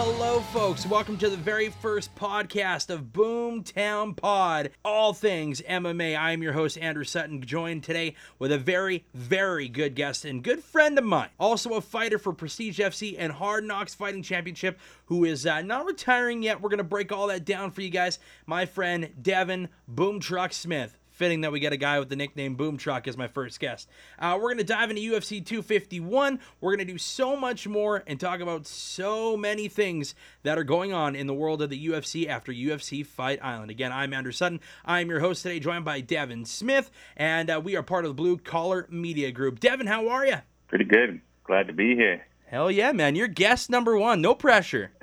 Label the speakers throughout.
Speaker 1: Hello, folks. Welcome to the very first podcast of Boomtown Pod, all things MMA. I am your host, Andrew Sutton, joined today with a very, very good guest and good friend of mine, also a fighter for Prestige FC and Hard Knocks Fighting Championship, who is uh, not retiring yet. We're going to break all that down for you guys. My friend, Devon Boom Truck Smith fitting that we get a guy with the nickname Boom Truck as my first guest. Uh, we're going to dive into UFC 251. We're going to do so much more and talk about so many things that are going on in the world of the UFC after UFC Fight Island. Again, I'm Andrew Sutton. I'm your host today, joined by Devon Smith, and uh, we are part of the Blue Collar Media Group. Devon, how are you?
Speaker 2: Pretty good. Glad to be here.
Speaker 1: Hell yeah, man. You're guest number one. No pressure.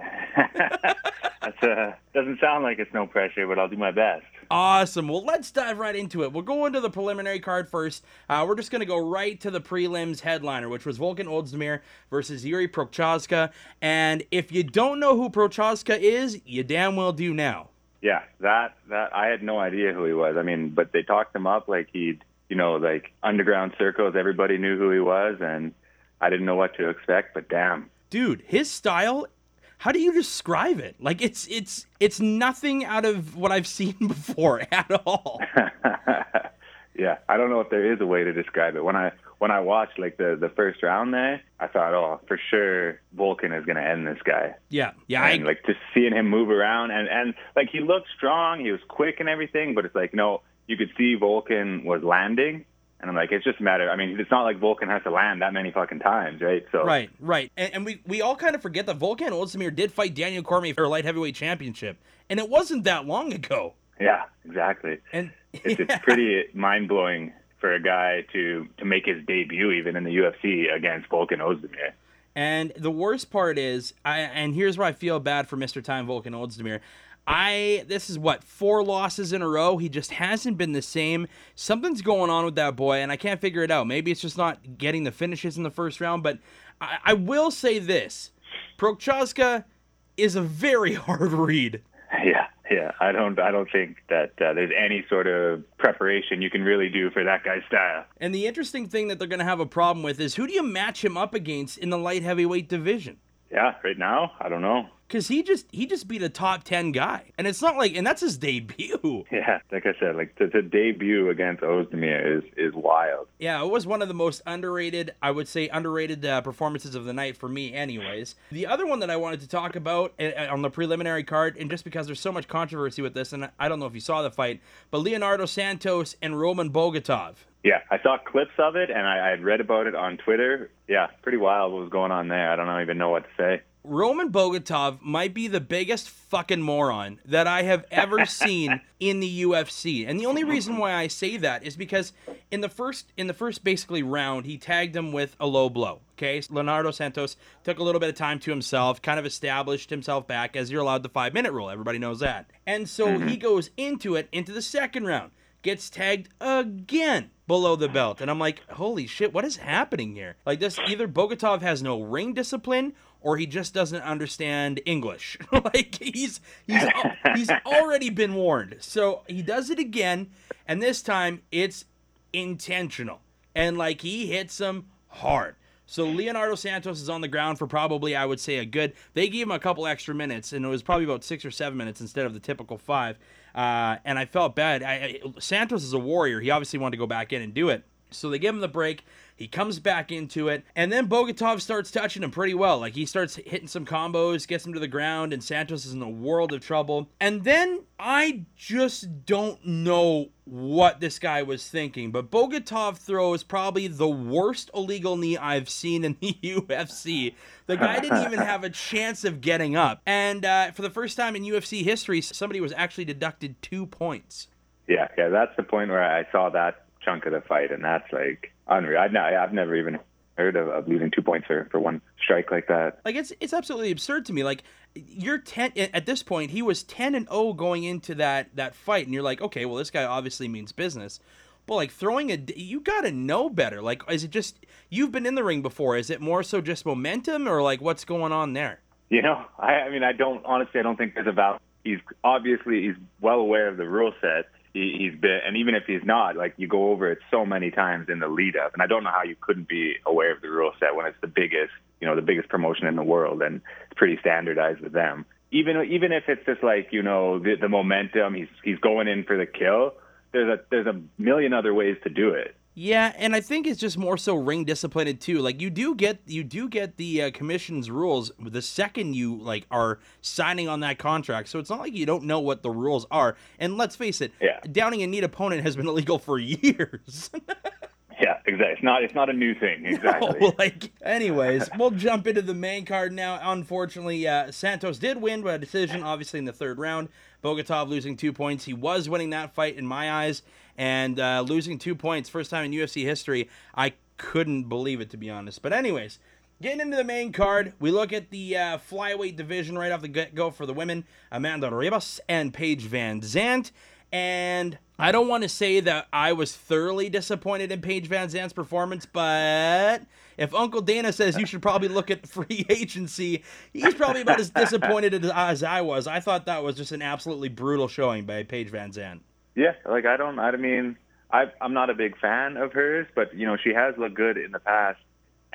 Speaker 2: That's uh, doesn't sound like it's no pressure, but I'll do my best.
Speaker 1: Awesome. Well, let's dive right into it. We'll go into the preliminary card first. Uh, we're just going to go right to the prelims headliner, which was Volkan Ozdemir versus Yuri Prochazka. And if you don't know who Prochazka is, you damn well do now.
Speaker 2: Yeah, that that I had no idea who he was. I mean, but they talked him up like he'd, you know, like underground circles. Everybody knew who he was, and I didn't know what to expect. But damn,
Speaker 1: dude, his style how do you describe it? Like it's it's it's nothing out of what I've seen before at all.
Speaker 2: yeah, I don't know if there is a way to describe it. When I when I watched like the the first round there, I thought, oh, for sure Volkan is going to end this guy.
Speaker 1: Yeah, yeah.
Speaker 2: And
Speaker 1: I,
Speaker 2: like just seeing him move around and and like he looked strong, he was quick and everything, but it's like no, you could see Volkan was landing and I'm like, it's just a matter. I mean, it's not like Volkan has to land that many fucking times, right? So
Speaker 1: right, right, and, and we we all kind of forget that Volkan Ozdemir did fight Daniel Cormier for a light heavyweight championship, and it wasn't that long ago.
Speaker 2: Yeah, exactly. And it's, yeah. it's pretty mind blowing for a guy to to make his debut even in the UFC against Volkan Ozdemir.
Speaker 1: And the worst part is, I, and here's where I feel bad for Mr. Time Volkan Ozdemir. I this is what four losses in a row. He just hasn't been the same. Something's going on with that boy, and I can't figure it out. Maybe it's just not getting the finishes in the first round. But I, I will say this: Prochazka is a very hard read.
Speaker 2: Yeah, yeah. I don't I don't think that uh, there's any sort of preparation you can really do for that guy's style.
Speaker 1: And the interesting thing that they're going to have a problem with is who do you match him up against in the light heavyweight division?
Speaker 2: Yeah, right now, I don't know
Speaker 1: because he just he just beat a top 10 guy and it's not like and that's his debut
Speaker 2: yeah like i said like to, to debut against ozdemir is is wild
Speaker 1: yeah it was one of the most underrated i would say underrated uh, performances of the night for me anyways the other one that i wanted to talk about uh, on the preliminary card and just because there's so much controversy with this and i don't know if you saw the fight but leonardo santos and roman bogatov
Speaker 2: yeah, I saw clips of it and I, I had read about it on Twitter. Yeah, pretty wild what was going on there. I don't even know what to say.
Speaker 1: Roman Bogatov might be the biggest fucking moron that I have ever seen in the UFC. And the only reason why I say that is because in the first in the first basically round, he tagged him with a low blow. Okay, Leonardo Santos took a little bit of time to himself, kind of established himself back as you're allowed the five minute rule. Everybody knows that. And so mm-hmm. he goes into it into the second round, gets tagged again below the belt. And I'm like, holy shit, what is happening here? Like this either Bogatov has no ring discipline or he just doesn't understand English. like he's he's he's already been warned. So he does it again, and this time it's intentional. And like he hits him hard. So Leonardo Santos is on the ground for probably I would say a good. They gave him a couple extra minutes, and it was probably about six or seven minutes instead of the typical five. Uh, and I felt bad. I, I, Santos is a warrior. He obviously wanted to go back in and do it. So they give him the break. He comes back into it, and then Bogatov starts touching him pretty well. Like he starts hitting some combos, gets him to the ground, and Santos is in a world of trouble. And then I just don't know what this guy was thinking, but Bogatov throws probably the worst illegal knee I've seen in the UFC. The guy didn't even have a chance of getting up. And uh, for the first time in UFC history, somebody was actually deducted two points.
Speaker 2: Yeah, yeah, that's the point where I saw that chunk of the fight, and that's like unreal. I've, I've never even heard of, of losing two points for, for one strike like that.
Speaker 1: Like it's it's absolutely absurd to me. Like you're ten at this point. He was ten and zero oh going into that that fight, and you're like, okay, well this guy obviously means business. But like throwing a, you gotta know better. Like, is it just you've been in the ring before? Is it more so just momentum, or like what's going on there?
Speaker 2: You know, I, I mean, I don't honestly. I don't think there's about. He's obviously he's well aware of the rule set he's been, and even if he's not, like you go over it so many times in the lead up, and I don't know how you couldn't be aware of the rule set when it's the biggest, you know the biggest promotion in the world, and it's pretty standardized with them. Even even if it's just like you know the, the momentum, he's he's going in for the kill. There's a there's a million other ways to do it.
Speaker 1: Yeah, and I think it's just more so ring disciplined too. Like you do get you do get the uh, commission's rules the second you like are signing on that contract. So it's not like you don't know what the rules are. And let's face it,
Speaker 2: Yeah.
Speaker 1: downing a neat opponent has been illegal for years.
Speaker 2: Yeah, exactly. It's not it's not a new thing. Exactly.
Speaker 1: Oh, like, anyways, we'll jump into the main card now. Unfortunately, uh, Santos did win by a decision, obviously in the third round. Bogatov losing two points. He was winning that fight in my eyes, and uh, losing two points, first time in UFC history. I couldn't believe it to be honest. But anyways, getting into the main card, we look at the uh, flyweight division right off the get go for the women: Amanda Ribas and Paige VanZant. And I don't want to say that I was thoroughly disappointed in Paige VanZant's performance, but if Uncle Dana says you should probably look at free agency, he's probably about as disappointed as, I was. I thought that was just an absolutely brutal showing by Paige VanZant.
Speaker 2: Yeah, like I don't. I mean, I, I'm not a big fan of hers, but you know, she has looked good in the past.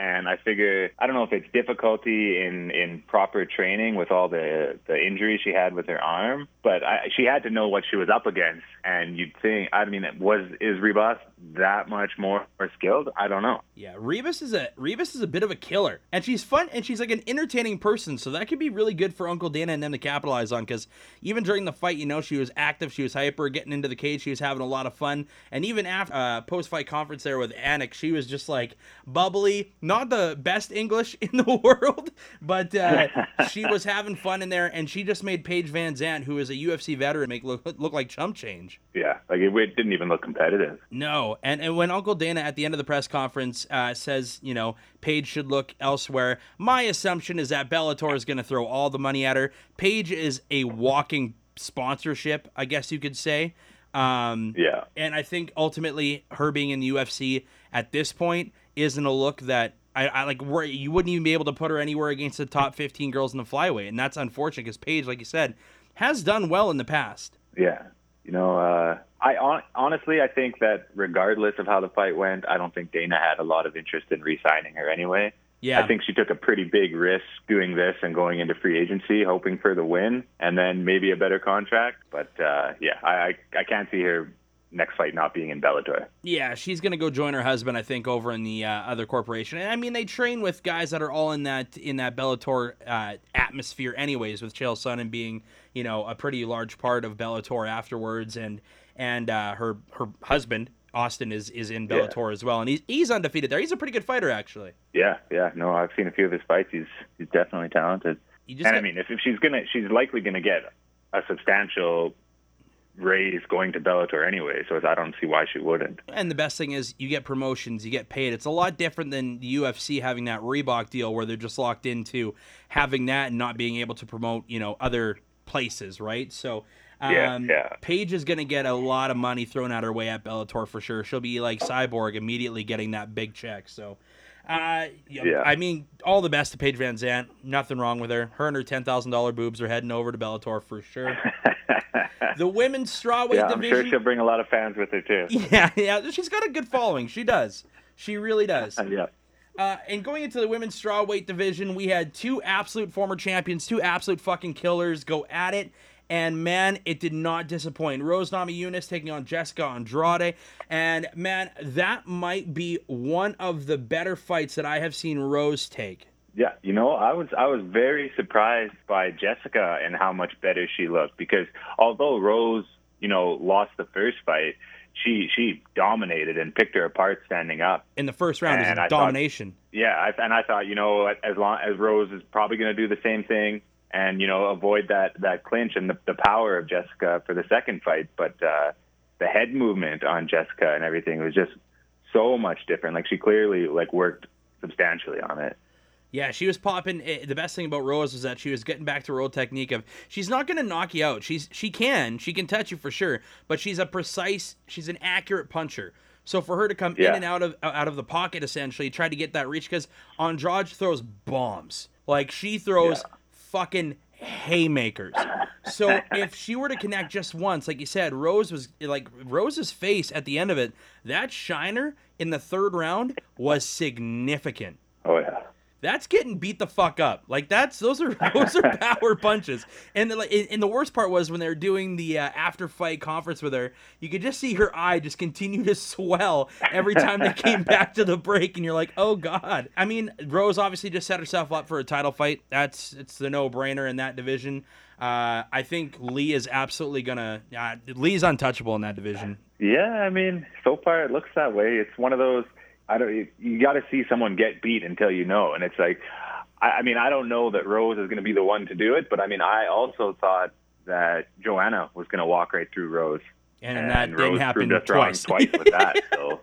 Speaker 2: And I figure I don't know if it's difficulty in in proper training with all the the injuries she had with her arm, but I, she had to know what she was up against. And you'd think, I mean, was is Ribas that much more skilled? I don't know.
Speaker 1: Yeah, Ribas is a Ribas is a bit of a killer, and she's fun and she's like an entertaining person, so that could be really good for Uncle Dana and them to capitalize on. Because even during the fight, you know, she was active, she was hyper, getting into the cage, she was having a lot of fun, and even after uh, post fight conference there with Anik, she was just like bubbly, not the best English in the world, but uh, she was having fun in there, and she just made Paige VanZant, who is a UFC veteran, make look look like chump change.
Speaker 2: Yeah, like it, it didn't even look competitive.
Speaker 1: No, and and when Uncle Dana at the end of the press conference uh, says, you know, Paige should look elsewhere, my assumption is that Bellator is going to throw all the money at her. Paige is a walking sponsorship, I guess you could say. Um,
Speaker 2: Yeah.
Speaker 1: and I think ultimately her being in the UFC at this point isn't a look that I, I like. Where you wouldn't even be able to put her anywhere against the top 15 girls in the flyweight, and that's unfortunate because Paige, like you said, has done well in the past.
Speaker 2: Yeah. You know, uh, I hon- honestly, I think that regardless of how the fight went, I don't think Dana had a lot of interest in re-signing her anyway.
Speaker 1: Yeah,
Speaker 2: I think she took a pretty big risk doing this and going into free agency, hoping for the win and then maybe a better contract. But uh, yeah, I, I I can't see her next fight not being in Bellator.
Speaker 1: Yeah, she's gonna go join her husband, I think, over in the uh, other corporation. And I mean, they train with guys that are all in that in that Bellator uh, atmosphere, anyways. With Chael Sonnen being, you know, a pretty large part of Bellator afterwards, and and uh, her her husband Austin is is in
Speaker 2: Yeah.
Speaker 1: Bellator as well, and he's he's undefeated there. He's a pretty good fighter, actually.
Speaker 2: Yeah, yeah. No, I've seen a few of his fights. He's he's definitely talented.
Speaker 1: You just
Speaker 2: And I mean, if, if she's gonna, she's likely gonna get a substantial raise going to Bellator anyway. So I don't see why she wouldn't.
Speaker 1: And the best thing is you get promotions, you get paid. It's a lot different than the UFC having that Reebok deal where they're just locked into having that and not being able to promote, you know, other places, right? So um,
Speaker 2: Yeah, yeah.
Speaker 1: Paige is going to get a lot of money thrown at her way at Bellator for sure. She'll be like Cyborg immediately getting that big check. So, uh, yeah. I mean, all the best to Paige VanZant. Nothing wrong with her. Her and her $10,000 boobs are heading over to Bellator for sure. the women's strawweight
Speaker 2: yeah, I'm
Speaker 1: division.
Speaker 2: sure she'll bring a lot of fans with her too.
Speaker 1: Yeah, yeah, she's got a good following. She does. She really does.
Speaker 2: yeah.
Speaker 1: Uh, and going into the women's strawweight division, we had two absolute former champions, two absolute fucking killers go at it. And man, it did not disappoint. Rose Nami Namajunas taking on Jessica Andrade. And man, that might be one of the better fights that I have seen Rose take.
Speaker 2: Yeah, you know, I was I was very surprised by Jessica and how much better she looked because although Rose, you know, lost the first fight, she she dominated and picked her apart standing up.
Speaker 1: In the first round,
Speaker 2: And
Speaker 1: is
Speaker 2: I thought-
Speaker 1: domination.
Speaker 2: Yeah, I, and I thought, you know, as long as Rose is probably going to do the same thing and you know avoid that that clinch and the, the power of Jessica for the second fight, but uh, the head movement on Jessica and everything was just so much different. Like she clearly like worked substantially on it.
Speaker 1: Yeah, she was popping. eh, The best thing about Rose was that she was getting back to her old technique of she's not going to knock you out. She's she can she can touch you for sure, but she's a precise, she's an accurate puncher. So for her to come in and out of out of the pocket essentially, try to get that reach because Andrade throws bombs. Like she throws
Speaker 2: Yeah.
Speaker 1: Fucking haymakers. So if she were to connect just once, like you said, Rose was like Rose's face at the end of it. That shiner in the third round was significant.
Speaker 2: Oh yeah.
Speaker 1: That's getting beat the fuck up. Like that's those are those are power punches. And the, like, and the worst part was when they were doing the uh, after fight conference with her, you could just see her eye just continue to swell every time they came back to the break, and you're like, oh god. I mean, Rose obviously just set herself up for a title fight. That's it's the no brainer in that division. Uh, I think Lee is absolutely gonna. Uh, Lee's untouchable in that division.
Speaker 2: Yeah, I mean, so far it looks that way. It's one of those I don't. You got to see someone get beat until you know, and it's like, I, I mean, I don't know that Rose is going to be the one to do it, but I mean, I also thought that Joanna was going to walk right through Rose,
Speaker 1: and, and that Rose didn't happen twice.
Speaker 2: twice with that. So,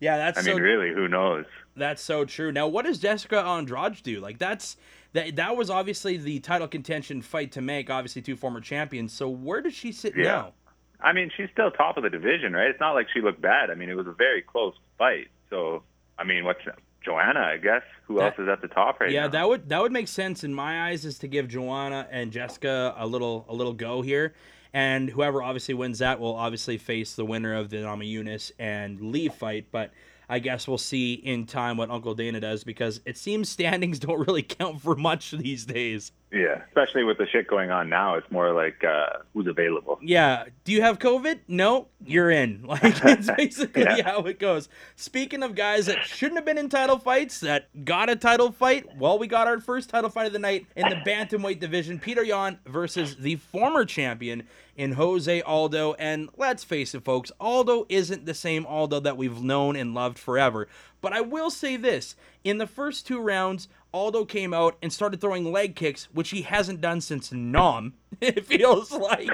Speaker 1: yeah, that's.
Speaker 2: I mean, really, who knows?
Speaker 1: That's so true. Now, what does Jessica Andrade do? Like, that's that. That was obviously the title contention fight to make. Obviously, two former champions. So, where does she sit
Speaker 2: yeah.
Speaker 1: now?
Speaker 2: I mean, she's still top of the division, right? It's not like she looked bad. I mean, it was a very close fight. So, I mean, what's Joanna? I guess who that, else is at the top right
Speaker 1: yeah,
Speaker 2: now?
Speaker 1: Yeah, that would that would make sense in my eyes is to give Joanna and Jessica a little a little go here. And whoever obviously wins that will obviously face the winner of the Namajunas and Lee fight. But I guess we'll see in time what Uncle Dana does because it seems standings don't really count for much these days.
Speaker 2: Yeah, especially with the shit going on now, it's more like uh, who's available.
Speaker 1: Yeah. Do you have COVID? No, you're in. Like it's basically yeah. how it goes. Speaking of guys that shouldn't have been in title fights that got a title fight, well, we got our first title fight of the night in the bantamweight division. Peter Yan versus the former champion in Jose Aldo. And let's face it, folks, Aldo isn't the same Aldo that we've known and loved forever. But I will say this in the first two rounds, Aldo came out and started throwing leg kicks, which he hasn't done since Nam. It feels like,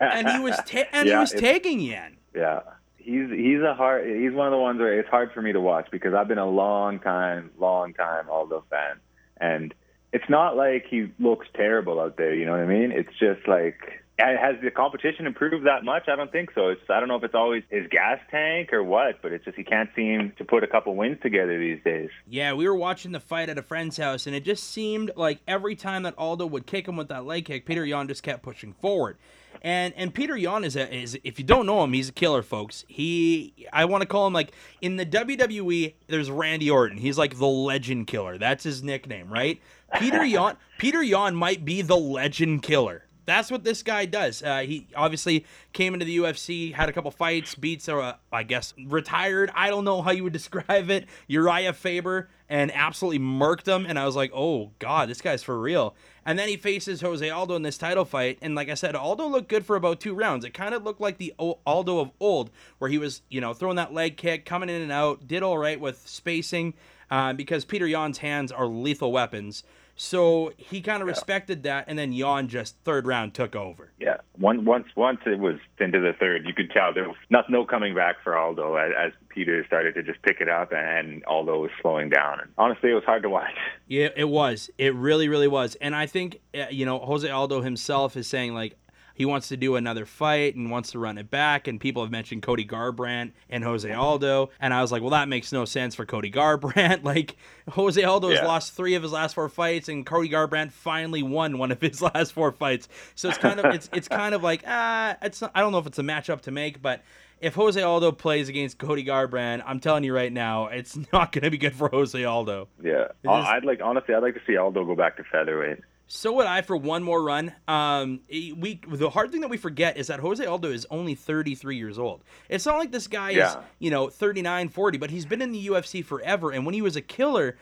Speaker 1: and he was ta- and yeah, he was tagging Yan.
Speaker 2: Yeah, he's he's a hard he's one of the ones where it's hard for me to watch because I've been a long time, long time Aldo fan, and it's not like he looks terrible out there. You know what I mean? It's just like has the competition improved that much? I don't think so. It's I don't know if it's always his gas tank or what, but it's just he can't seem to put a couple wins together these days.
Speaker 1: Yeah, we were watching the fight at a friend's house, and it just seemed like every time that Aldo would kick him with that leg kick, Peter Yan just kept pushing forward. And and Peter Yan is a, is if you don't know him, he's a killer, folks. He I want to call him like in the WWE. There's Randy Orton. He's like the Legend Killer. That's his nickname, right? Peter Yan Peter Yan might be the Legend Killer. That's what this guy does. Uh, he obviously came into the UFC, had a couple fights, beats, uh, I guess, retired. I don't know how you would describe it. Urijah Faber and absolutely murked him. And I was like, oh, God, this guy's for real. And then he faces Jose Aldo in this title fight. And like I said, Aldo looked good for about two rounds. It kind of looked like the Aldo of old, where he was, you know, throwing that leg kick, coming in and out, did all right with spacing uh, because Peter Yan's hands are lethal weapons. So he kind of yeah. respected that, and then Yan just third round took over.
Speaker 2: Yeah, once once once it was into the third, you could tell there was not no coming back for Aldo as, as Peter started to just pick it up, and Aldo was slowing down. And honestly, it was hard to watch.
Speaker 1: Yeah, it was. It really, really was. And I think uh, you know Jose Aldo himself is saying like he wants to do another fight and wants to run it back. And people have mentioned Cody Garbrandt and Jose Aldo. And I was like, well, that makes no sense for Cody Garbrandt. like, Jose Aldo has lost three of his last four fights, and Cody Garbrandt finally won one of his last four fights. So it's kind of it's it's kind of like ah, it's not, I don't know if it's a matchup to make, but if Jose Aldo plays against Cody Garbrandt, I'm telling you right now, it's not going to be good for Jose Aldo.
Speaker 2: Yeah, I'd like honestly, I'd like to see Aldo go back to featherweight.
Speaker 1: So would I for one more run. Um, we the hard thing that we forget is that Jose Aldo is only 33 years old. It's not like this guy yeah. is you know 39, 40, but he's been in the UFC forever. And when he was a killer,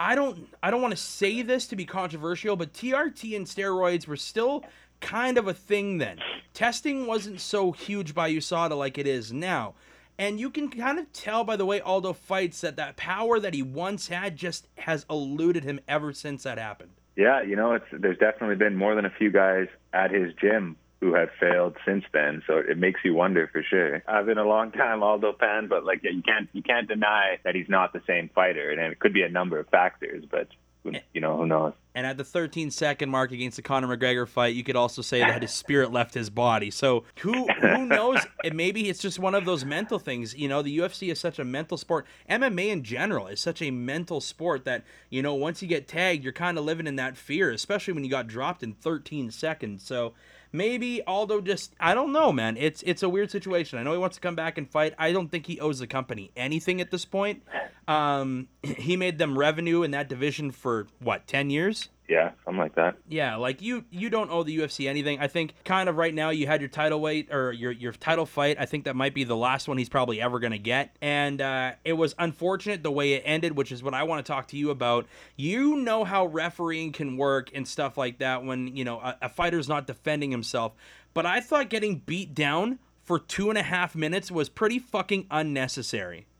Speaker 1: I don't I don't want to say this to be controversial, but TRT and steroids were still kind of a thing then. Testing wasn't so huge by USADA like it is now. And you can kind of tell by the way Aldo fights that that power that he once had just has eluded him ever since that happened.
Speaker 2: Yeah, you know, it's there's definitely been more than a few guys at his gym who have failed since then. So it makes you wonder for sure. I've been a long time Aldo fan, but like you can't you can't deny that he's not the same fighter, and it could be a number of factors. But you know, who knows?
Speaker 1: And at the 13 second mark against the Conor McGregor fight, you could also say that his spirit left his body. So who who knows? And maybe it's just one of those mental things. You know, the UFC is such a mental sport. MMA in general is such a mental sport that you know once you get tagged, you're kind of living in that fear, especially when you got dropped in 13 seconds. So maybe Aldo just I don't know, man. It's it's a weird situation. I know he wants to come back and fight. I don't think he owes the company anything at this point. Um, he made them revenue in that division for what ten years.
Speaker 2: Yeah, something like that.
Speaker 1: Yeah, like you you don't owe the UFC anything. I think kind of right now you had your title weight or your your title fight. I think that might be the last one he's probably ever going to get. And uh, it was unfortunate the way it ended, which is what I want to talk to you about. You know how refereeing can work and stuff like that when, you know, a, a fighter's not defending himself. But I thought getting beat down for two and a half minutes was pretty fucking unnecessary.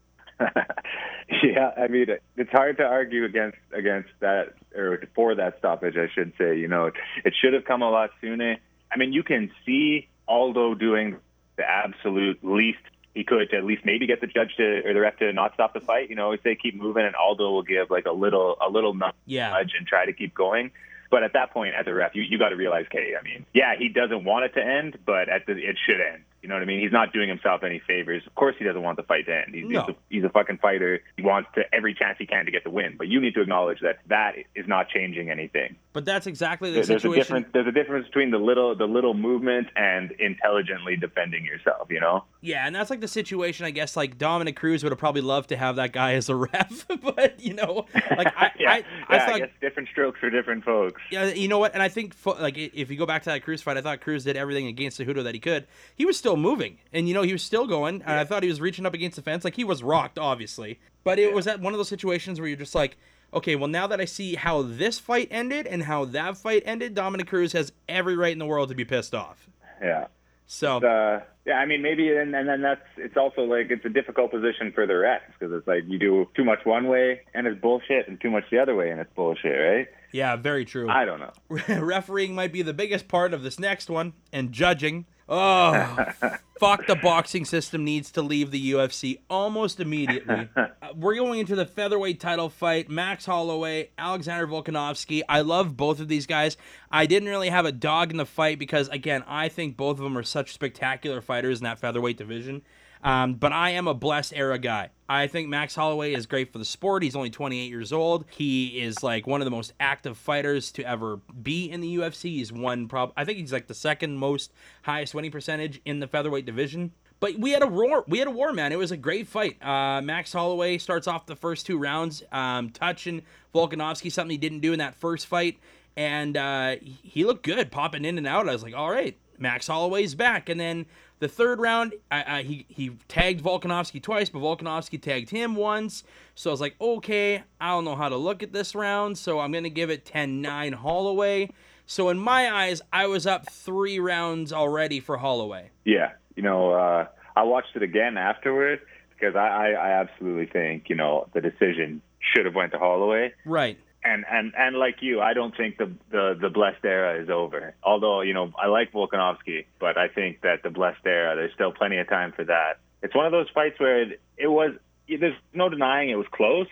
Speaker 2: yeah, I mean, it's hard to argue against against that or for that stoppage, I should say. You know, it it should have come a lot sooner. I mean, you can see Aldo doing the absolute least he could to at least maybe get the judge to or the ref to not stop the fight. You know, say keep moving, and Aldo will give like a little a little nudge
Speaker 1: yeah.
Speaker 2: and try to keep going. But at that point, as a ref, you, you got to realize, okay, I mean, yeah, he doesn't want it to end, but at the, it should end. You know what I mean? He's not doing himself any favors. Of course, he doesn't want the fight to end. He's,
Speaker 1: no.
Speaker 2: he's, a, he's a fucking fighter. He wants to every chance he can to get the win. But you need to acknowledge that that is not changing anything.
Speaker 1: But that's exactly the
Speaker 2: there's
Speaker 1: situation.
Speaker 2: A difference, there's a difference between the little the little movement and intelligently defending yourself. You know?
Speaker 1: Yeah, and that's like the situation. I guess like Dominick Cruz would have probably loved to have that guy as a ref, but you know, like I,
Speaker 2: yeah,
Speaker 1: I,
Speaker 2: yeah,
Speaker 1: I thought
Speaker 2: I guess different strokes for different folks.
Speaker 1: Yeah, you know what? And I think like if you go back to that Cruz fight, I thought Cruz did everything against Cejudo that he could. He was still moving, and you know he was still going. And I thought he was reaching up against the fence, like he was rocked, obviously. But it was at one of those situations where you're just like, okay, well now that I see how this fight ended and how that fight ended, Dominick Cruz has every right in the world to be pissed off.
Speaker 2: Yeah.
Speaker 1: So
Speaker 2: uh, yeah, I mean maybe and, and then that's it's also like it's a difficult position for the refs because it's like you do too much one way and it's bullshit and too much the other way and it's bullshit, right?
Speaker 1: Yeah, very true.
Speaker 2: I don't know.
Speaker 1: Refereeing might be the biggest part of this next one, and judging. Oh, fuck! The boxing system needs to leave the UFC almost immediately. Uh, we're going into the featherweight title fight. Max Holloway, Alexander Volkanovski. I love both of these guys. I didn't really have a dog in the fight because, again, I think both of them are such spectacular fighters in that featherweight division. Um, but I am a blessed era guy. I think Max Holloway is great for the sport. He's only 28 years old. He is like one of the most active fighters to ever be in the UFC. He's won prob I think he's like the second most highest winning percentage in the featherweight division. But we had a war. We had a war, man. It was a great fight. Uh, Max Holloway starts off the first two rounds, um, touching Volkanovski, something he didn't do in that first fight, and uh, he looked good, popping in and out. I was like, all right, Max Holloway's back. And then the third round, I, I, he he tagged Volkanovski twice, but Volkanovski tagged him once. So I was like, okay, I don't know how to look at this round, so I'm gonna give it 10-9 Holloway. So in my eyes, I was up three rounds already for Holloway.
Speaker 2: Yeah, you know, uh, I watched it again afterward because I, I, I absolutely think you know the decision should have went to Holloway.
Speaker 1: Right
Speaker 2: and and and like you, I don't think the the the blessed era is over. Although you know I like Volkanovski, but I think that the blessed era, there's still plenty of time for that. It's one of those fights where it, it was. There's no denying it was close,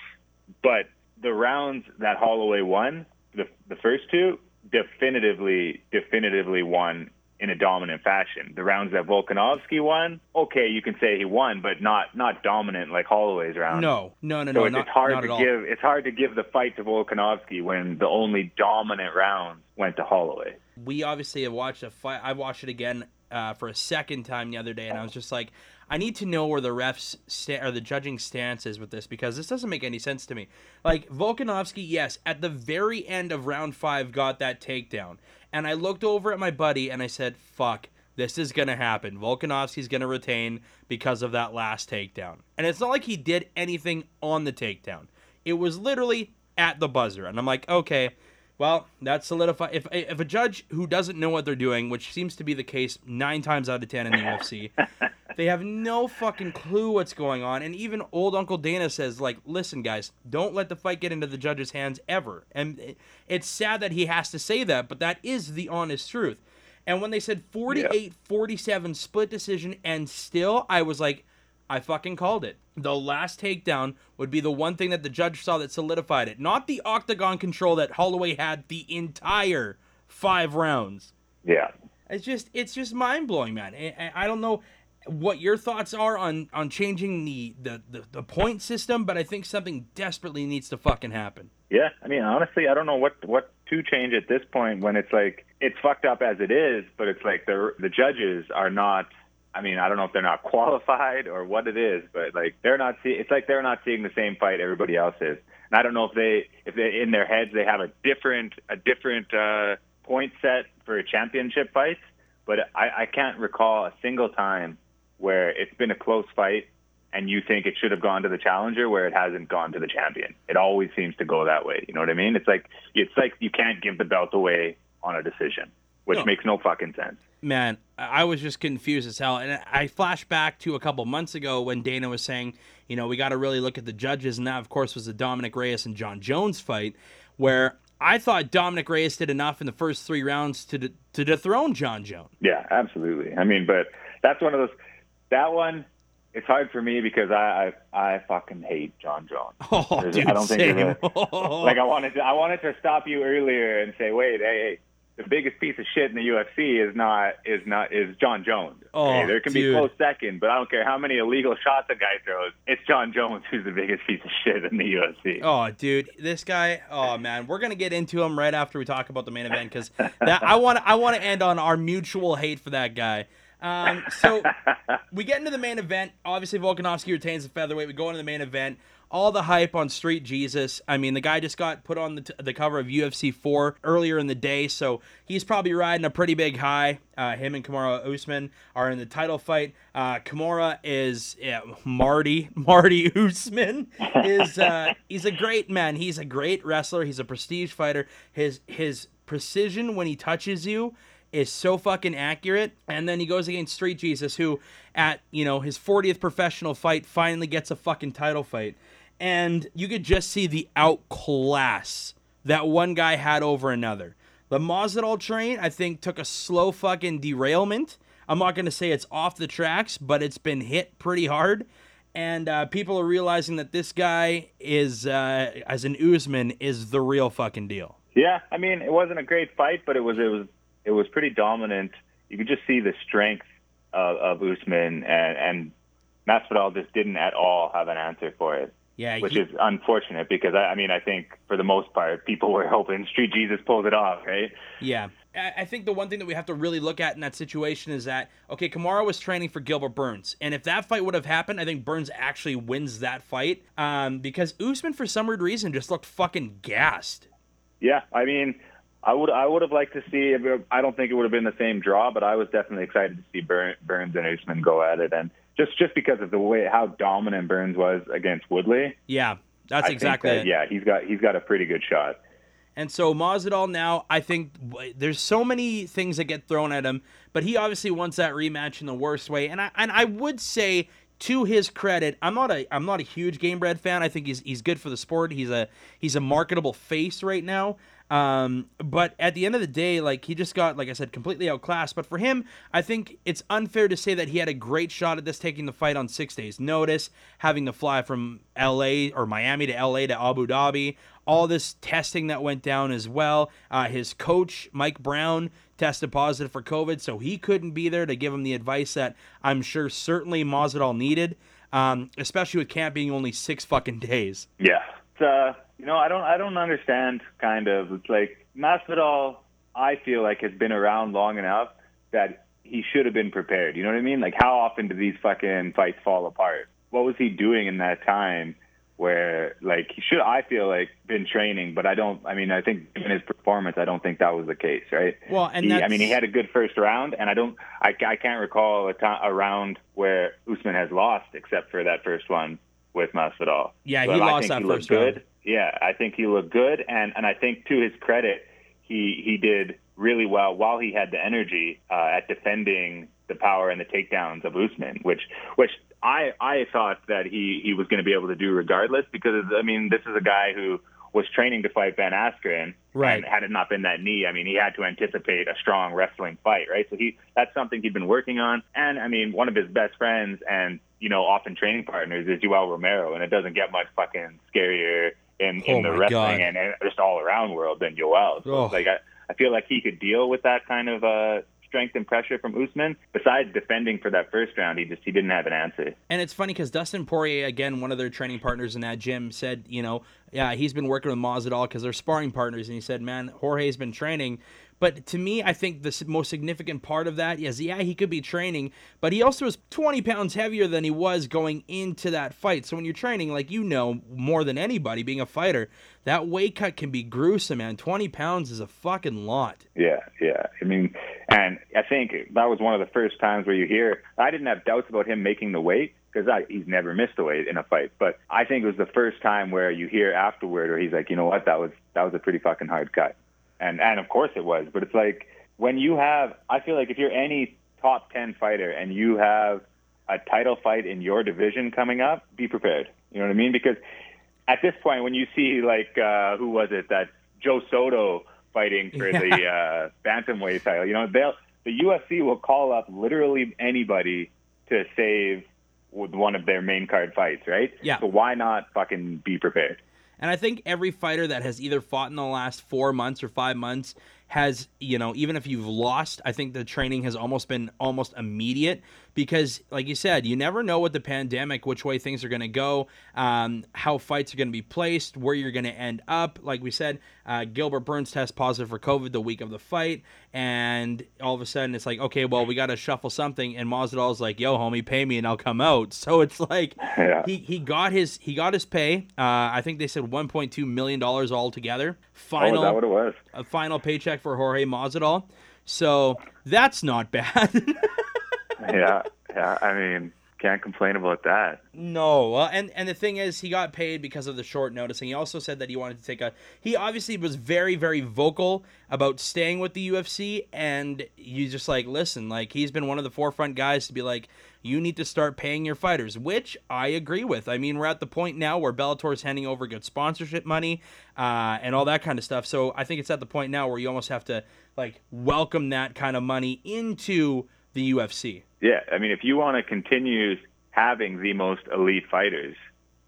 Speaker 2: but the rounds that Holloway won, the the first two, definitively definitively won in a dominant fashion. The rounds that Volkanovski won, okay, you can say he won, but not not dominant like Holloway's round.
Speaker 1: No, no, no,
Speaker 2: so
Speaker 1: no.
Speaker 2: it's,
Speaker 1: not,
Speaker 2: it's hard to give it's hard to give the fight to Volkanovski when the only dominant rounds went to Holloway.
Speaker 1: We obviously have watched a fight. I watched it again uh, for a second time the other day, and I was just like, I need to know where the refs sta- or the judging stance is with this because this doesn't make any sense to me. Like Volkanovski, yes, at the very end of round five, got that takedown, and I looked over at my buddy and I said, "Fuck." This is going to happen. Volkanovski's going to retain because of that last takedown. And it's not like he did anything on the takedown. It was literally at the buzzer. And I'm like, okay, well, that's solidified. If, if a judge who doesn't know what they're doing, which seems to be the case nine times out of ten in the UFC, they have no fucking clue what's going on. And even old Uncle Dana says, like, listen, guys, don't let the fight get into the judge's hands ever. And it's sad that he has to say that, but that is the honest truth. And when they said 48 47 split decision, and still, I was like, I fucking called it. The last takedown would be the one thing that the judge saw that solidified it, not the octagon control that Holloway had the entire five rounds.
Speaker 2: Yeah.
Speaker 1: It's just, it's just mind blowing, man. I, I don't know what your thoughts are on on changing the, the the the point system, but I think something desperately needs to fucking happen.
Speaker 2: Yeah, I mean, honestly, I don't know what what to change at this point when it's like it's fucked up as it is, but it's like the the judges are not I mean, I don't know if they're not qualified or what it is, but like they're not see. It's like they're not seeing the same fight everybody else is. And I don't know if they, if they in their heads they have a different, a different uh, point set for a championship fights. But I, I can't recall a single time where it's been a close fight and you think it should have gone to the challenger where it hasn't gone to the champion. It always seems to go that way. You know what I mean? It's like it's like you can't give the belt away on a decision, which
Speaker 1: No.
Speaker 2: makes no fucking sense.
Speaker 1: Man, I was just confused as hell. And I flash back to a couple months ago when Dana was saying, you know, we got to really look at the judges. And that, of course, was the Dominick Reyes and Jon Jones fight, where I thought Dominick Reyes did enough in the first three rounds to de- to dethrone Jon Jones.
Speaker 2: Yeah, absolutely. I mean, but that's one of those. That one, it's hard for me because I I, I fucking hate Jon Jones.
Speaker 1: Oh,
Speaker 2: There's-
Speaker 1: dude,
Speaker 2: I don't think
Speaker 1: same.
Speaker 2: like I wanted to I wanted to stop you earlier and say, wait, hey, hey, the biggest piece of shit in the UFC is not is not is Jon Jones.
Speaker 1: Oh,
Speaker 2: Okay, there can be
Speaker 1: dude.
Speaker 2: a close second, but I don't care how many illegal shots a guy throws. It's Jon Jones who's the biggest piece of shit in the UFC.
Speaker 1: Oh, dude, this guy. Oh man, we're gonna get into him right after we talk about the main event because that I want I want to end on our mutual hate for that guy. Um, so we get into the main event. Obviously, Volkanovski retains the featherweight. We go into the main event. All the hype on Street Jesus. I mean, the guy just got put on the, t- the cover of UFC 4 earlier in the day, so he's probably riding a pretty big high. Uh, him and Kamaru Usman are in the title fight. Uh, Kamaru is yeah, Marty Marty Usman is uh, he's a great man. He's a great wrestler. He's a prestige fighter. His his precision when he touches you is so fucking accurate. And then he goes against Street Jesus, who at you know his 40th professional fight finally gets a fucking title fight, and you could just see the outclass that one guy had over another. The Masvidal train, I think, took a slow fucking derailment. I'm not gonna say it's off the tracks, but it's been hit pretty hard. And uh, people are realizing that this guy is, uh, as an Usman, is the real fucking deal.
Speaker 2: Yeah, I mean, it wasn't a great fight, but it was it was it was pretty dominant. You could just see the strength of, of Usman, and, and Masvidal just didn't at all have an answer for it,
Speaker 1: Yeah,
Speaker 2: which
Speaker 1: he-
Speaker 2: is unfortunate because I, I mean, I think for the most part, people were hoping Street Jesus pulls it off, right?
Speaker 1: Yeah. I I think the one thing that we have to really look at in that situation is that, okay, Kamaru was training for Gilbert Burns. And if that fight would have happened, I think Burns actually wins that fight um, because Usman, for some weird reason, just looked fucking gassed.
Speaker 2: Yeah, I mean, I would I would have liked to see. I don't think it would have been the same draw, but I was definitely excited to see Burns and Usman go at it, and just just because of the way how dominant Burns was against Woodley.
Speaker 1: Yeah, that's
Speaker 2: I
Speaker 1: exactly
Speaker 2: that,
Speaker 1: it.
Speaker 2: Yeah, he's got he's got a pretty good shot.
Speaker 1: And so Masvidal now, I think there's so many things that get thrown at him, but he obviously wants that rematch in the worst way. And I and I would say to his credit, I'm not a I'm not a huge Gamebred fan. I think he's he's good for the sport. He's a he's a marketable face right now. Um, but at the end of the day, like he just got, like I said, completely outclassed. But for him, I think it's unfair to say that he had a great shot at this taking the fight on six days' notice, having to fly from L.A. or Miami to L.A. to Abu Dhabi, all this testing that went down as well. Uh, his coach Mike Brown tested positive for COVID, so he couldn't be there to give him the advice that I'm sure certainly Masvidal needed, um, especially with camp being only six fucking days.
Speaker 2: Yeah. Uh, you know, I don't, I don't understand. Kind of, it's like Masvidal. I feel like has been around long enough that he should have been prepared. You know what I mean? Like, how often do these fucking fights fall apart? What was he doing in that time? Where like he should, I feel like been training, but I don't. I mean, I think given his performance, I don't think that was the case, right?
Speaker 1: Well, and
Speaker 2: he, I mean, he had a good first round, and I don't, I, I can't recall a, a round where Usman has lost except for that first one with Masvidal.
Speaker 1: Yeah, he
Speaker 2: I
Speaker 1: lost
Speaker 2: think
Speaker 1: that
Speaker 2: he looked
Speaker 1: first round.
Speaker 2: good. Yeah, I think he looked good, and and I think to his credit, he he did really well while he had the energy uh, at defending the power and the takedowns of Usman, which which I I thought that he he was going to be able to do regardless because I mean this is a guy who was training to fight Ben Askren,
Speaker 1: Right.
Speaker 2: And had it not been that knee, I mean, he had to anticipate a strong wrestling fight, right? So he that's something he'd been working on. And I mean, one of his best friends and you know often training partners is Yoel Romero, and it doesn't get much fucking scarier in
Speaker 1: Oh
Speaker 2: in the wrestling and, and just all around world than Yoel. So
Speaker 1: Oh.
Speaker 2: like I, I feel like he could deal with that kind of uh strength and pressure from Usman. Besides defending for that first round, he just he didn't have an answer.
Speaker 1: And it's funny because Dustin Poirier, again, one of their training partners in that gym, said, you know, yeah, he's been working with Masvidal because they're sparring partners, and he said, man, Jorge's been training But to me, I think the most significant part of that is, yeah, he could be training, but he also is 20 pounds heavier than he was going into that fight. So when you're training, like you know more than anybody, being a fighter, that weight cut can be gruesome, man. 20 pounds is a fucking lot.
Speaker 2: Yeah, yeah. I mean, and I think that was one of the first times where you hear. I didn't have doubts about him making the weight because he's never missed a weight in a fight. But I think it was the first time where you hear afterward, where he's like, you know what, that was that was a pretty fucking hard cut, and and of course it was. But it's like when you have, I feel like if you're any top ten fighter and you have a title fight in your division coming up, be prepared. You know what I mean? Because at this point, when you see like uh, who was it that Joe Soto fighting for
Speaker 1: Yeah.
Speaker 2: the uh, bantamweight title, you know they'll the UFC will call up literally anybody to save with one of their main card fights, right?
Speaker 1: Yeah.
Speaker 2: So why not fucking be prepared?
Speaker 1: And I think every fighter that has either fought in the last four months or five months has, you know, even if you've lost, I think the training has almost been almost immediate because, like you said, you never know what the pandemic, which way things are going to go, um, how fights are going to be placed, where you're going to end up. Like we said, uh, Gilbert Burns test positive for COVID the week of the fight, and all of a sudden it's like, okay, well, we got to shuffle something, and Masvidal's like, yo, homie, pay me and I'll come out. So it's like
Speaker 2: Yeah.
Speaker 1: he he got his he got his pay. Uh, I think they said 1.2 million dollars altogether.
Speaker 2: Oh,
Speaker 1: Final
Speaker 2: that what it was?
Speaker 1: a final paycheck for Jorge Masvidal. So that's not bad.
Speaker 2: yeah, yeah. I mean, can't complain about that.
Speaker 1: no, well, and and the thing is, he got paid because of the short notice, and he also said that he wanted to take a. He obviously was very very vocal about staying with the UFC, and you just like listen, like he's been one of the forefront guys to be like. You need to start paying your fighters, which I agree with. I mean, we're at the point now where Bellator is handing over good sponsorship money uh, and all that kind of stuff. So I think it's at the point now where you almost have to like welcome that kind of money into the UFC.
Speaker 2: Yeah, I mean, if you want to continue having the most elite fighters,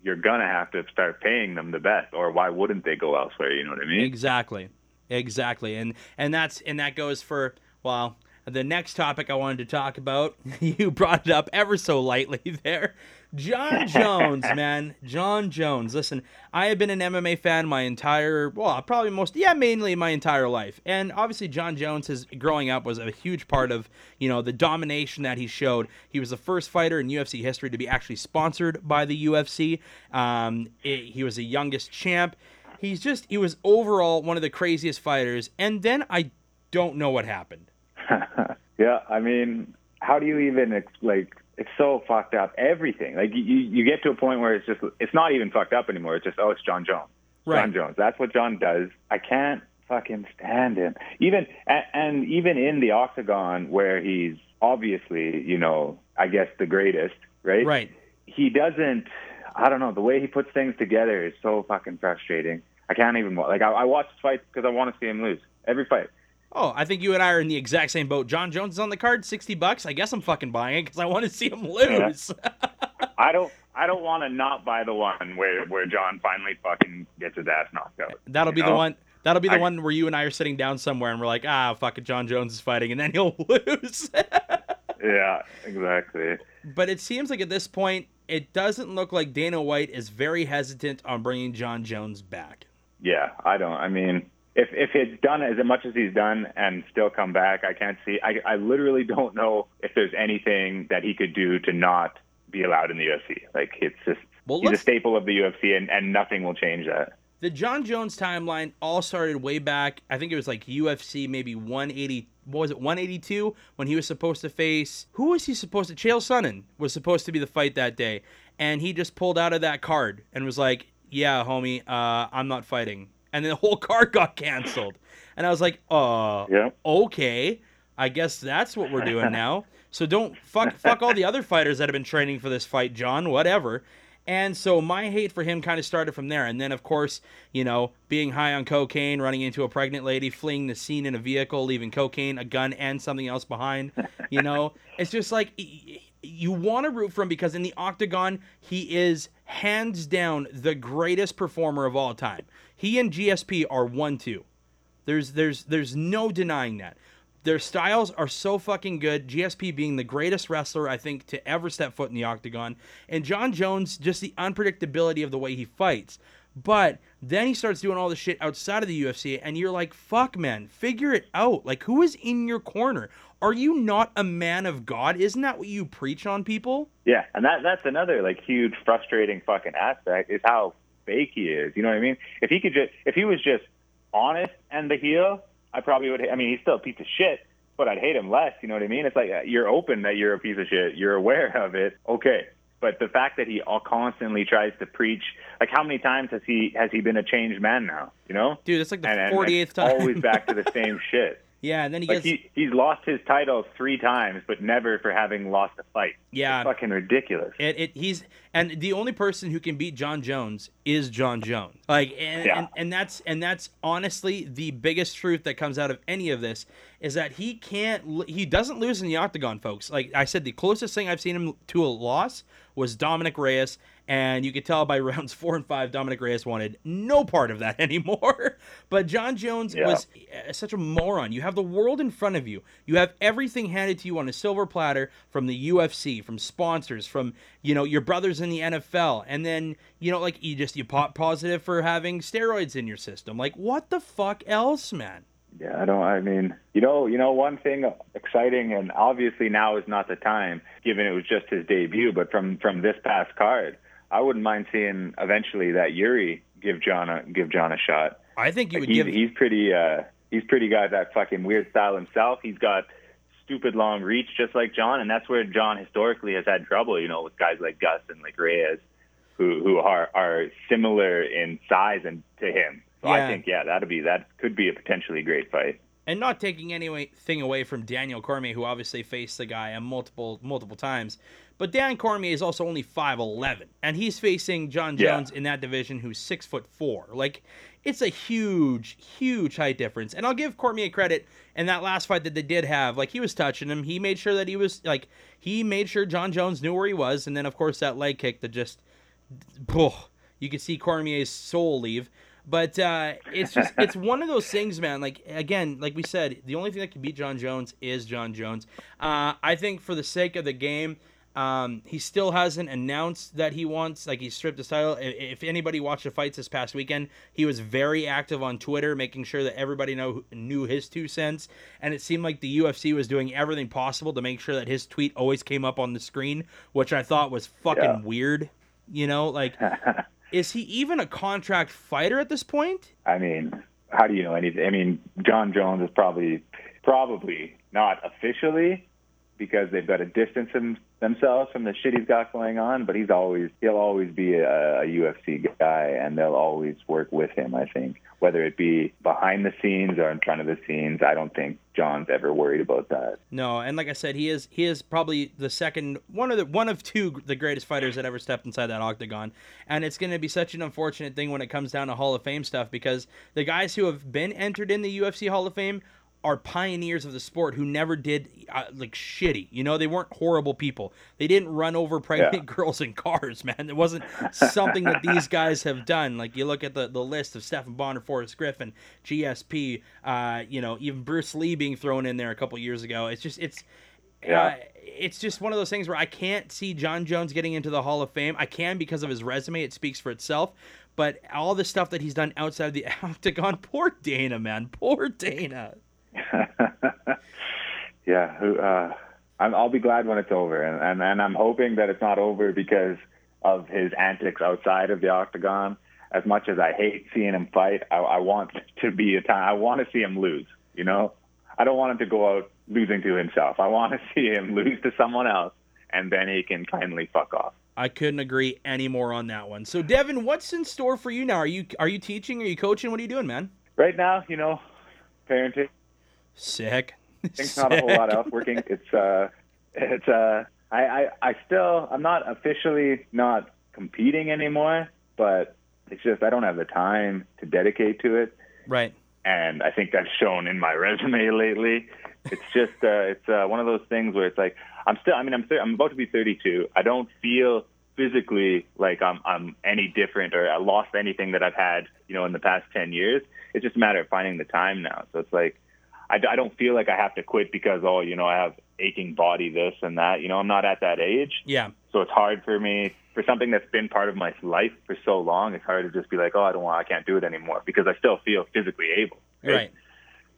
Speaker 2: you're gonna have to start paying them the best, or why wouldn't they go elsewhere? You know what I mean?
Speaker 1: Exactly. Exactly. And and that's and that goes for well, the next topic I wanted to talk about. You brought it up ever so lightly there. Jon Jones, man. Jon Jones. Listen, I have been an MMA fan my entire, well, probably most, yeah, mainly my entire life. And obviously, Jon Jones, his growing up was a huge part of, you know, the domination that he showed. He was the first fighter in UFC history to be actually sponsored by the UFC. Um, it- he was the youngest champ. He's just, he was overall one of the craziest fighters. And then I don't know what happened.
Speaker 2: yeah, I mean, how do you even like? It's so fucked up. Everything like you, you get to a point where it's just it's not even fucked up anymore. It's just oh, it's Jon Jones.
Speaker 1: Right.
Speaker 2: Jon Jones. That's what Jon does. I can't fucking stand him. Even and, and even in the octagon where he's obviously, you know, I guess the greatest, right?
Speaker 1: Right.
Speaker 2: He doesn't. I don't know. The way he puts things together is so fucking frustrating. I can't even wa- like. I, I watch fights because I want to see him lose every fight.
Speaker 1: Oh, I think you and I are in the exact same boat. Jon Jones is on the card, 60 bucks. I guess I'm fucking buying it because I want to see him lose.
Speaker 2: I don't. I don't want to not buy the one where where Jon finally fucking gets his ass knocked out.
Speaker 1: That'll be
Speaker 2: You
Speaker 1: the one. That'll be the
Speaker 2: I-
Speaker 1: one where you and I are sitting down somewhere and we're like, ah, fuck it, Jon Jones is fighting, and then he'll lose.
Speaker 2: Yeah, exactly.
Speaker 1: but it seems like at this point, it doesn't look like Dana White is very hesitant on bringing Jon Jones back.
Speaker 2: Yeah, I don't. I mean, if if it's done as much as he's done and still come back, I can't see. I I literally don't know if there's anything that he could do to not be allowed in the UFC. Like it's just
Speaker 1: Well,
Speaker 2: he's a staple of the UFC, and and nothing will change that.
Speaker 1: The Jon Jones timeline all started way back. I think it was like UFC maybe 180. What was it? 182 when he was supposed to face. Who was he supposed to? Chael Sonnen was supposed to be the fight that day, and he just pulled out of that card and was like, "Yeah, homie, uh, I'm not fighting." And then the whole card got canceled, and I was like, "Uh,
Speaker 2: Yeah.
Speaker 1: okay, I guess that's what we're doing now." So don't fuck fuck all the other fighters that have been training for this fight, Jon. Whatever. And so my hate for him kind of started from there. And then, of course, you know, being high on cocaine, running into a pregnant lady, fleeing the scene in a vehicle, leaving cocaine, a gun, and something else behind. You know, it's just like you want to root for him because in the octagon, he is hands down the greatest performer of all time. He and GSP are one two. There's there's there's no denying that. Their styles are so fucking good. GSP being the greatest wrestler I think to ever step foot in the octagon, and Jon Jones just the unpredictability of the way he fights. But then he starts doing all the shit outside of the UFC, and you're like, fuck, man, figure it out. Like, who is in your corner? Are you not a man of God? Isn't that what you preach on people?
Speaker 2: Yeah, and that that's another like huge frustrating fucking aspect is how fake he is. You know what I mean? If he could just if he was just honest and the heel, I probably would. I mean, he's still a piece of shit, but I'd hate him less. You know what I mean? It's like uh, you're open that you're a piece of shit. You're aware of it. Okay, but the fact that he all constantly tries to preach, like how many times has he has he been a changed man now? You know,
Speaker 1: dude, it's like the forty eighth time.
Speaker 2: Always back to the same shit.
Speaker 1: Yeah, and then he
Speaker 2: like
Speaker 1: gets
Speaker 2: he, he's lost his title three times, but never for having lost a fight.
Speaker 1: Yeah,
Speaker 2: it's fucking ridiculous.
Speaker 1: It, it he's and the only person who can beat Jon Jones is Jon Jones. Like and,
Speaker 2: Yeah.
Speaker 1: and and that's and that's honestly the biggest truth that comes out of any of this is that he can't he doesn't lose in the octagon, folks. Like I said, the closest thing I've seen him to a loss was Dominick Reyes, and you could tell by rounds four and five, Dominick Reyes wanted no part of that anymore. but Jon Jones
Speaker 2: Yeah.
Speaker 1: was uh, such a moron. You have the world in front of you. You have everything handed to you on a silver platter from the UFC, from sponsors, from you know your brothers in the NFL, and then you know like you just you pop positive for having steroids in your system. Like what the fuck else, man?
Speaker 2: Yeah, I don't. I mean, you know, you know, one thing exciting, and obviously now is not the time, given it was just his debut. But from from this past card, I wouldn't mind seeing eventually that Jiri give Jon a give Jon a shot.
Speaker 1: I think you would
Speaker 2: he's,
Speaker 1: give.
Speaker 2: he's pretty. uh He's pretty got that fucking weird style himself. He's got stupid long reach, just like Jon, and that's where Jon historically has had trouble. You know, with guys like Gus and like Reyes, who who are are similar in size and to him. So
Speaker 1: Yeah.
Speaker 2: I think yeah, that'd be that could be a potentially great fight.
Speaker 1: And not taking anything away from Daniel Cormier, who obviously faced the guy a multiple multiple times. But Dan Cormier is also only five eleven, and he's facing Jon
Speaker 2: Yeah.
Speaker 1: Jones in that division, who's six foot four. Like, it's a huge, huge height difference. And I'll give Cormier credit in that last fight that they did have. Like, he was touching him. He made sure that he was like he made sure Jon Jones knew where he was, and then of course that leg kick that just, oh, you could see Cormier's soul leave. But uh, it's just it's one of those things, man. Like again, like we said, the only thing that can beat Jon Jones is Jon Jones. Uh, I think for the sake of the game, um, he still hasn't announced that he wants like he stripped his title. If anybody watched the fights this past weekend, he was very active on Twitter, making sure that everybody know knew his two cents. And it seemed like the UFC was doing everything possible to make sure that his tweet always came up on the screen, which I thought was fucking
Speaker 2: Yeah.
Speaker 1: weird. You know, like is he even a contract fighter at this point?
Speaker 2: I mean, how do you know anything? I mean, Jon Jones is probably probably not officially because they've got to distance him, themselves from the shit he's got going on. But he's always he'll always be a, a UFC guy, and they'll always work with him. I think whether it be behind the scenes or in front of the scenes, I don't think Jon's ever worried about that.
Speaker 1: No, and like I said, he is he is probably the second one of the one of two the greatest fighters that ever stepped inside that octagon. And it's going to be such an unfortunate thing when it comes down to Hall of Fame stuff because the guys who have been entered in the UFC Hall of Fame are pioneers of the sport who never did uh, like shitty. You know, they weren't horrible people. They didn't run over pregnant
Speaker 2: Yeah.
Speaker 1: girls in cars, man. It wasn't something that these guys have done. Like you look at the, the list of Stephan Bonnar, Forrest Griffin, GSP, uh, you know, even Bruce Lee being thrown in there a couple years ago. It's just it's
Speaker 2: Yeah.
Speaker 1: uh, it's just one of those things where I can't see Jon Jones getting into the Hall of Fame. I can because of his resume; it speaks for itself. But all the stuff that he's done outside of the octagon, poor Dana, man, poor Dana.
Speaker 2: yeah, who, uh, I'm, I'll be glad when it's over, and, and and I'm hoping that it's not over because of his antics outside of the octagon. As much as I hate seeing him fight, I, I want to be a time. I want to see him lose. You know, I don't want him to go out losing to himself. I want to see him lose to someone else, and then he can kindly fuck off.
Speaker 1: I couldn't agree any more on that one. So, Devon, what's in store for you now? Are you are you teaching? Are you coaching? What are you doing, man?
Speaker 2: Right now, you know, parenting.
Speaker 1: Sick.
Speaker 2: Things not a whole lot else working. It's uh, it's uh, I, I I still I'm not officially not competing anymore, but it's just I don't have the time to dedicate to it,
Speaker 1: Right.
Speaker 2: and I think that's shown in my resume lately. It's just uh, it's uh, one of those things where it's like I'm still I mean I'm thir- I'm about to be 32. I don't feel physically like I'm I'm any different or I lost anything that I've had you know in the past 10 years. It's just a matter of finding the time now. So it's like I, I don't feel like I have to quit because oh, you know, I have aching body, this and that. You know, I'm not at that age.
Speaker 1: Yeah.
Speaker 2: So it's hard for me for something that's been part of my life for so long. It's hard to just be like, oh, I don't want, I can't do it anymore because I still feel physically able.
Speaker 1: Right. right.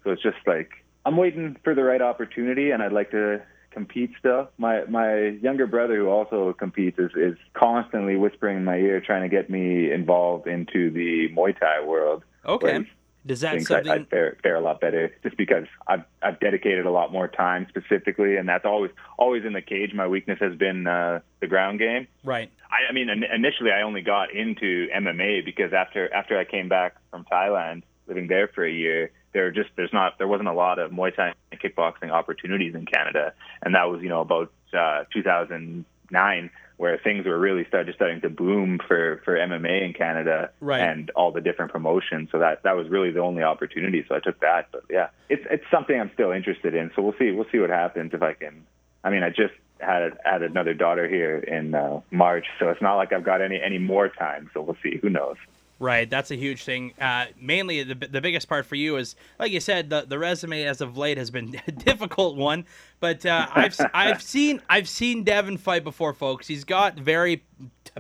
Speaker 2: So it's just like I'm waiting for the right opportunity, and I'd like to compete still. My my younger brother, who also competes, is is constantly whispering in my ear, trying to get me involved into the Muay Thai world.
Speaker 1: Okay. Does that something?
Speaker 2: I, would fare, fare a lot better just because I've I've dedicated a lot more time specifically, and that's always always in the cage. My weakness has been uh, the ground game.
Speaker 1: Right.
Speaker 2: I, I mean, initially I only got into MMA because after after I came back from Thailand, living there for a year, there just there's not there wasn't a lot of Muay Thai and kickboxing opportunities in Canada, and that was you know about uh, 2009 where things were really started starting to boom for for MMA in Canada
Speaker 1: right.
Speaker 2: and all the different promotions. So that that was really the only opportunity. So I took that. But yeah, it's it's something I'm still interested in. So we'll see we'll see what happens if I can. I mean, I just had had another daughter here in uh, March, so it's not like I've got any any more time. So we'll see. Who knows?
Speaker 1: Right, that's a huge thing. Uh, mainly, the, the biggest part for you is, like you said, the, the resume as of late has been a difficult one. But uh, I've I've seen I've seen Devon fight before, folks. He's got very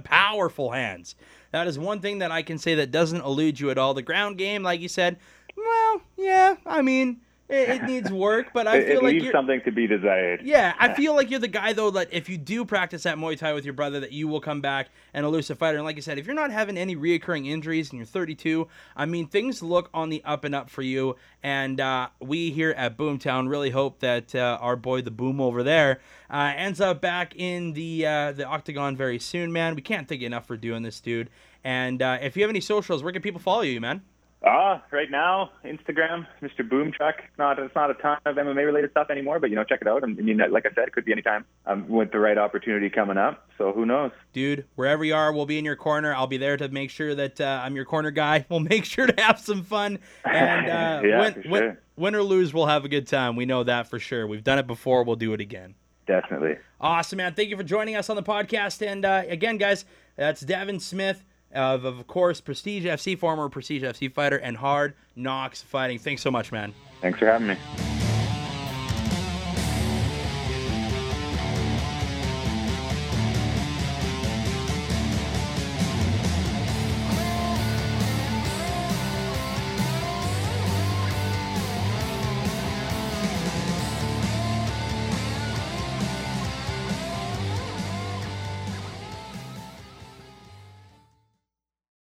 Speaker 1: powerful hands. That is one thing that I can say that doesn't elude you at all. The ground game, like you said, well, yeah. I mean, it, it needs work, but I feel
Speaker 2: it
Speaker 1: like
Speaker 2: leaves
Speaker 1: you're,
Speaker 2: something to be desired.
Speaker 1: Yeah, I feel like you're the guy though that if you do practice that Muay Thai with your brother, that you will come back and elusive fighter. And like I said, if you're not having any reoccurring injuries and you're 32, I mean things look on the up and up for you. And uh, we here at Boomtown really hope that uh, our boy the Boom over there uh, ends up back in the uh, the octagon very soon, man. We can't thank you enough for doing this, dude. And uh, if you have any socials, where can people follow you, man?
Speaker 2: Uh, right now, Instagram, Mr. Boom Truck. Not it's not a ton of MMA related stuff anymore, but you know, check it out. I mean, like I said, it could be anytime um, with the right opportunity coming up. So who knows?
Speaker 1: Dude, wherever you are, we'll be in your corner. I'll be there to make sure that uh, I'm your corner guy. We'll make sure to have some fun, and uh,
Speaker 2: yeah,
Speaker 1: win,
Speaker 2: sure.
Speaker 1: win, win or lose, we'll have a good time. We know that for sure. We've done it before. We'll do it again.
Speaker 2: Definitely.
Speaker 1: Awesome, man. Thank you for joining us on the podcast. And uh, again, guys, that's Devon Smith of, of course, Prestige FC, former Prestige FC fighter, and Hard Knocks Fighting. Thanks so much, man.
Speaker 2: Thanks for having me.